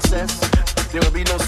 process, there will be no